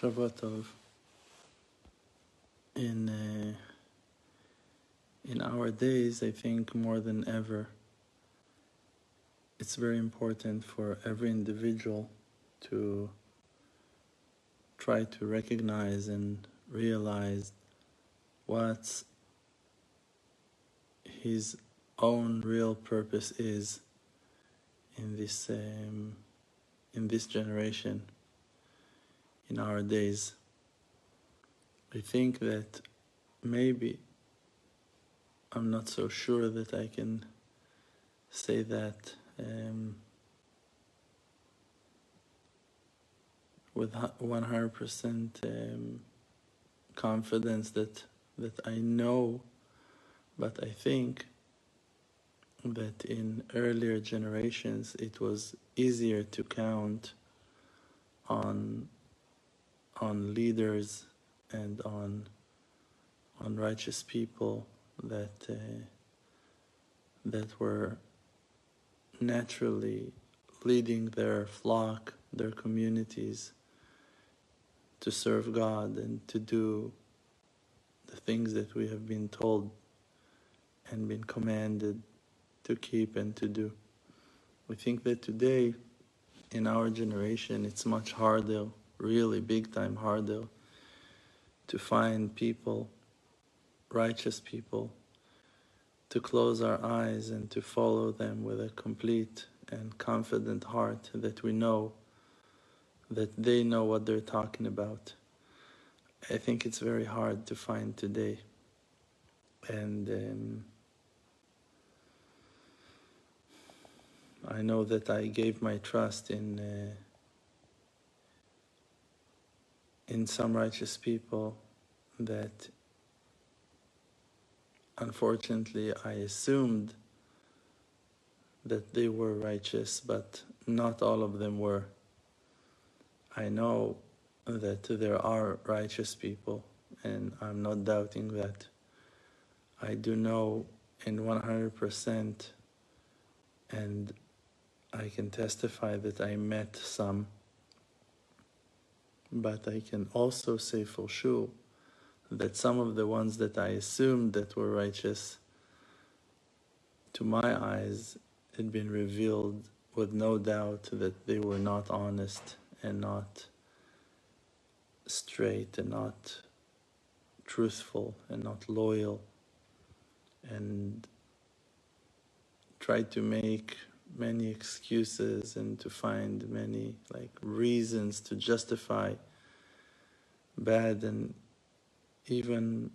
Shavua Tov. In uh, in our days, I think more than ever, it's very important for every individual to try to recognize and realize what his own real purpose is in this um, in this generation in our days. I think that maybe I'm not so sure that I can say that um, with 100% um, confidence that that I know, but I think that in earlier generations it was easier to count on on leaders and on on righteous people that uh, that were naturally leading their flock, their communities to serve God and to do the things that we have been told and been commanded to keep and to do. We think that today, in our generation, it's much harder really big time harder to find people, righteous people, to close our eyes and to follow them with a complete and confident heart that we know that they know what they're talking about. I think it's very hard to find today. And um, I know that I gave my trust in. Uh, in some righteous people that unfortunately I assumed that they were righteous, but not all of them were. I know that there are righteous people, and I'm not doubting that. I do know in 100%, and I can testify that I met some but I can also say for sure that some of the ones that I assumed that were righteous, to my eyes, had been revealed with no doubt that they were not honest and not straight and not truthful and not loyal and tried to make many excuses and to find many like reasons to justify bad and even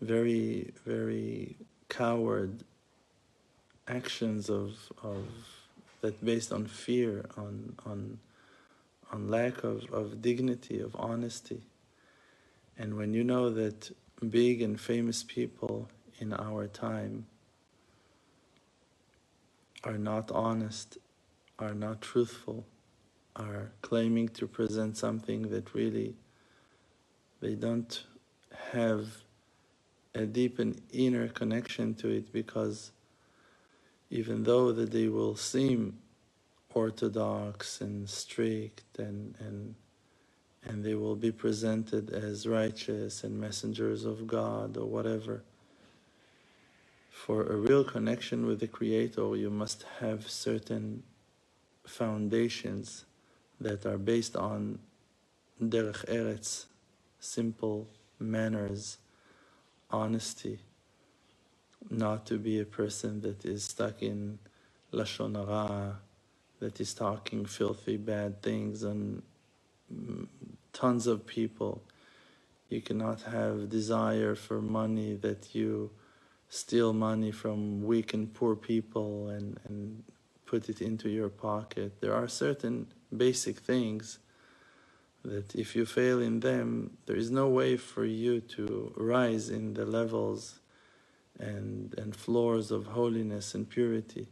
very very coward actions of of that based on fear on on on lack of, of dignity of honesty. And when you know that big and famous people in our time are not honest, are not truthful, are claiming to present something that really they don't have a deep and inner connection to it because even though that they will seem orthodox and strict and, and and they will be presented as righteous and messengers of God or whatever. For a real connection with the Creator, you must have certain foundations that are based on derech eretz, simple manners, honesty, not to be a person that is stuck in lashon hara, that is talking filthy, bad things and tons of people. You cannot have desire for money that you steal money from weak and poor people and, and put it into your pocket. There are certain basic things that if you fail in them, there is no way for you to rise in the levels and, and floors of holiness and purity.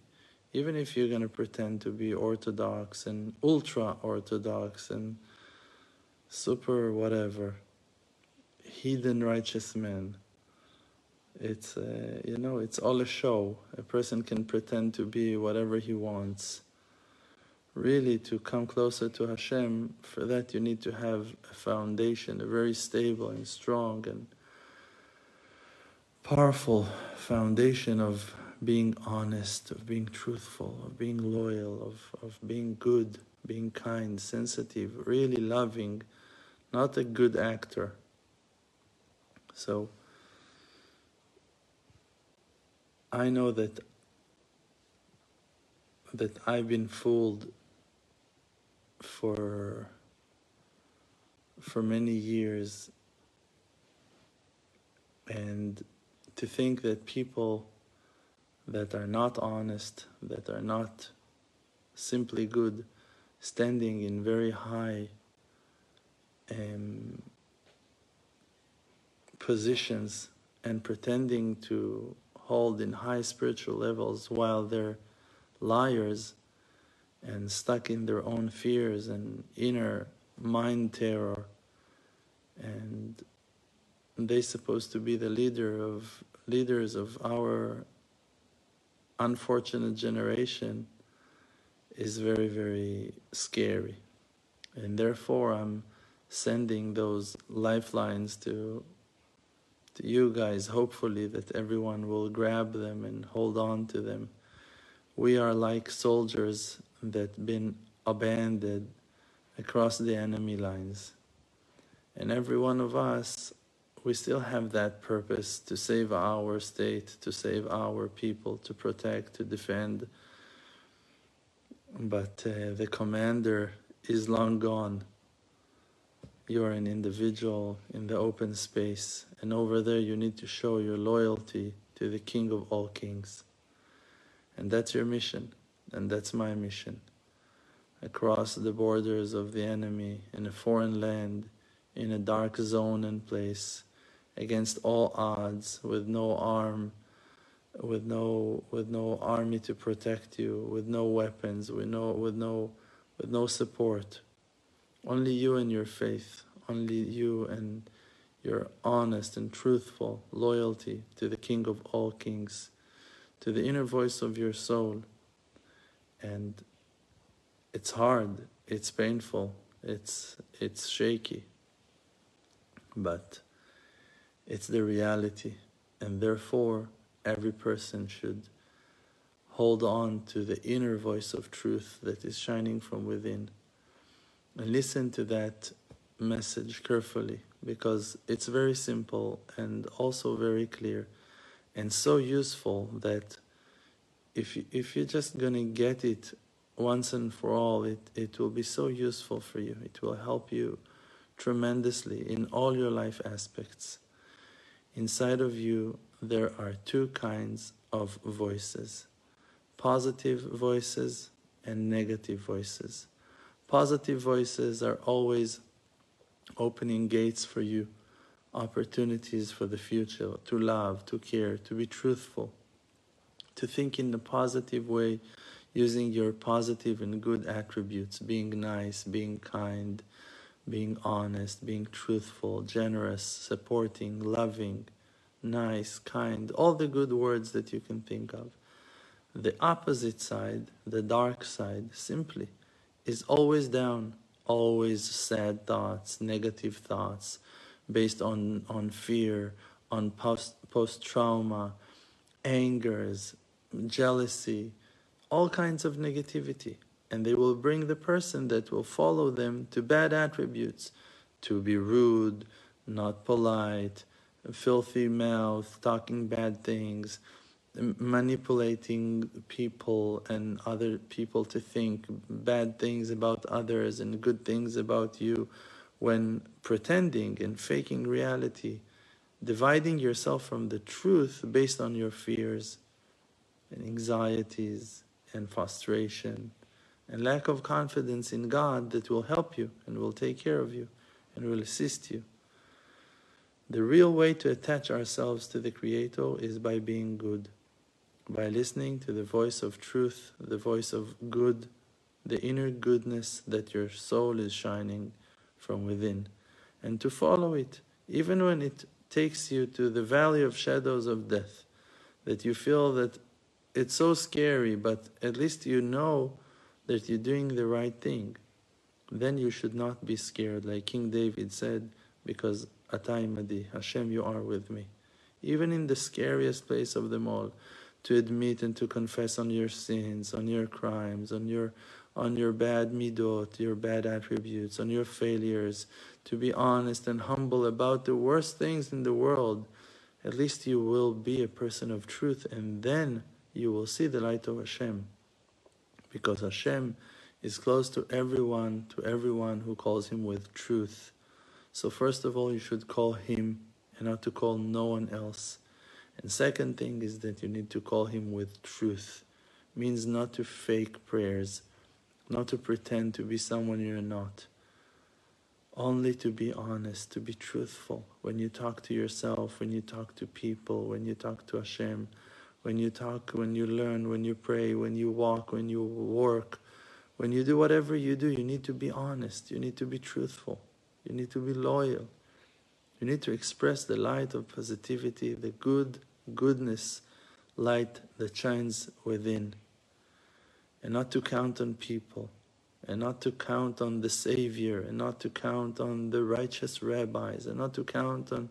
Even if you're going to pretend to be orthodox and ultra orthodox and super whatever, heathen righteous man. it's uh, you know it's all a show. A person can pretend to be whatever he wants. Really to come closer to Hashem for that you need to have a foundation a very stable and strong and powerful foundation of being honest of being truthful of being loyal of, of being good being kind sensitive really loving not a good actor. So I know that that I've been fooled for for many years. And to think that people that are not honest, that are not simply good, standing in very high um, positions and pretending to hold in high spiritual levels while they're liars and stuck in their own fears and inner mind terror. And they're supposed to be the leader of leaders of our unfortunate generation is very very scary. And therefore I'm sending those lifelines to to you guys, hopefully that everyone will grab them and hold on to them. We are like soldiers that been abandoned across the enemy lines. And every one of us, we still have that purpose to save our state, to save our people, to protect, to defend. But uh, the commander is long gone you're an individual in the open space, and over there you need to show your loyalty to the King of all kings. And that's your mission, and that's my mission. Across the borders of the enemy, in a foreign land, in a dark zone and place, against all odds, with no arm, with no with no army to protect you, with no weapons, with no with no with no support only you and your faith, only you and your honest and truthful loyalty to the King of all kings, to the inner voice of your soul. And it's hard, it's painful, it's, it's shaky, but it's the reality. And therefore, every person should hold on to the inner voice of truth that is shining from within listen to that message carefully because it's very simple and also very clear and so useful that if, you, if you're just going to get it once and for all, it, it will be so useful for you. It will help you tremendously in all your life aspects. Inside of you, there are two kinds of voices positive voices and negative voices. Positive voices are always opening gates for you, opportunities for the future, to love, to care, to be truthful, to think in a positive way, using your positive and good attributes, being nice, being kind, being honest, being truthful, generous, supporting, loving, nice, kind, all the good words that you can think of. The opposite side, the dark side, simply is always down, always sad thoughts, negative thoughts based on, on fear, on post, post trauma, angers, jealousy, all kinds of negativity. And they will bring the person that will follow them to bad attributes, to be rude, not polite, filthy mouth, talking bad things, manipulating people and other people to think bad things about others and good things about you when pretending and faking reality, dividing yourself from the truth based on your fears and anxieties and frustration and lack of confidence in God that will help you and will take care of you and will assist you. The real way to attach ourselves to the Creator is by being good by listening to the voice of truth, the voice of good, the inner goodness that your soul is shining from within, and to follow it, even when it takes you to the valley of shadows of death, that you feel that it's so scary, but at least you know that you're doing the right thing, then you should not be scared, like King David said, because Atah Imadi, Hashem, you are with me. Even in the scariest place of them all, to admit and to confess on your sins, on your crimes, on your on your bad midot, your bad attributes, on your failures, to be honest and humble about the worst things in the world, at least you will be a person of truth and then you will see the light of Hashem. Because Hashem is close to everyone, to everyone who calls him with truth. So first of all, you should call him and not to call no one else. And second thing is that you need to call him with truth. Means not to fake prayers, not to pretend to be someone you're not. Only to be honest, to be truthful. When you talk to yourself, when you talk to people, when you talk to Hashem, when you talk, when you learn, when you pray, when you walk, when you work, when you do whatever you do, you need to be honest, you need to be truthful, you need to be loyal. You need to express the light of positivity, the good goodness light that shines within and not to count on people, and not to count on the Savior, and not to count on the righteous rabbis, and not to count on.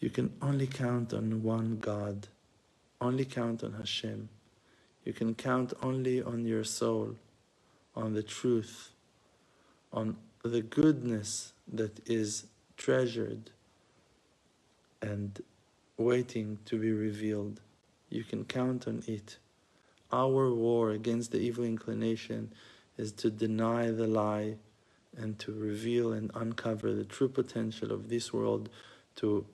You can only count on one God, only count on Hashem. You can count only on your soul, on the truth, on the goodness that is treasured and waiting to be revealed. You can count on it. Our war against the evil inclination is to deny the lie and to reveal and uncover the true potential of this world, to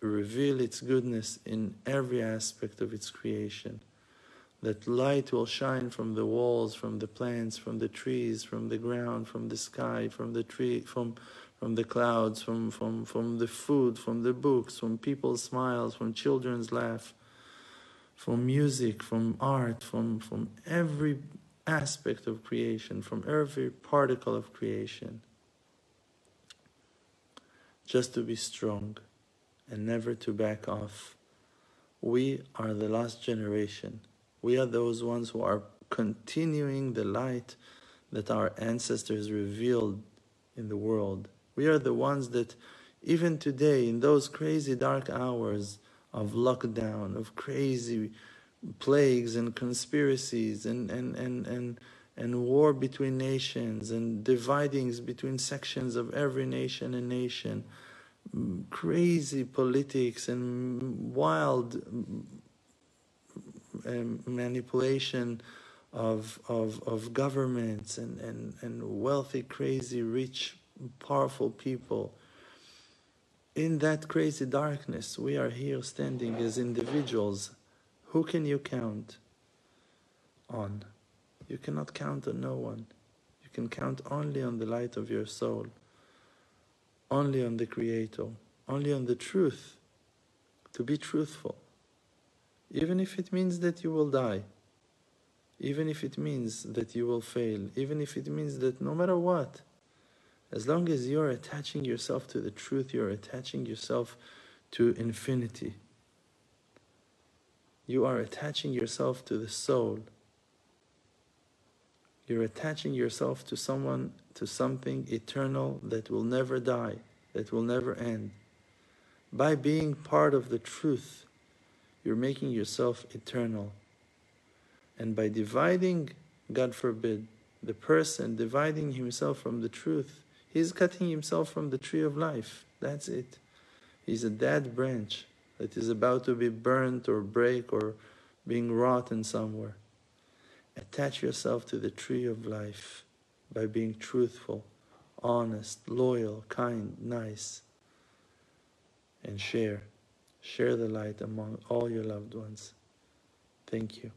reveal its goodness in every aspect of its creation. That light will shine from the walls, from the plants, from the trees, from the ground, from the sky, from the tree, from from the clouds, from, from, from the food, from the books, from people's smiles, from children's laugh, from music, from art, from, from every aspect of creation, from every particle of creation. Just to be strong and never to back off. We are the last generation. We are those ones who are continuing the light that our ancestors revealed in the world. We are the ones that, even today, in those crazy dark hours of lockdown, of crazy plagues and conspiracies and, and, and, and, and war between nations and dividings between sections of every nation and nation, crazy politics and wild um, manipulation of, of, of governments and, and, and wealthy, crazy, rich powerful people. In that crazy darkness, we are here standing as individuals. Who can you count on? You cannot count on no one. You can count only on the light of your soul, only on the Creator, only on the truth. To be truthful, even if it means that you will die, even if it means that you will fail, even if it means that no matter what, as long as you're attaching yourself to the truth, you're attaching yourself to infinity. You are attaching yourself to the soul. You're attaching yourself to someone, to something eternal that will never die, that will never end. By being part of the truth, you're making yourself eternal. And by dividing, God forbid, the person dividing himself from the truth, He's cutting himself from the tree of life. That's it. He's a dead branch that is about to be burnt or break or being rotten somewhere. Attach yourself to the tree of life by being truthful, honest, loyal, kind, nice, and share. Share the light among all your loved ones. Thank you.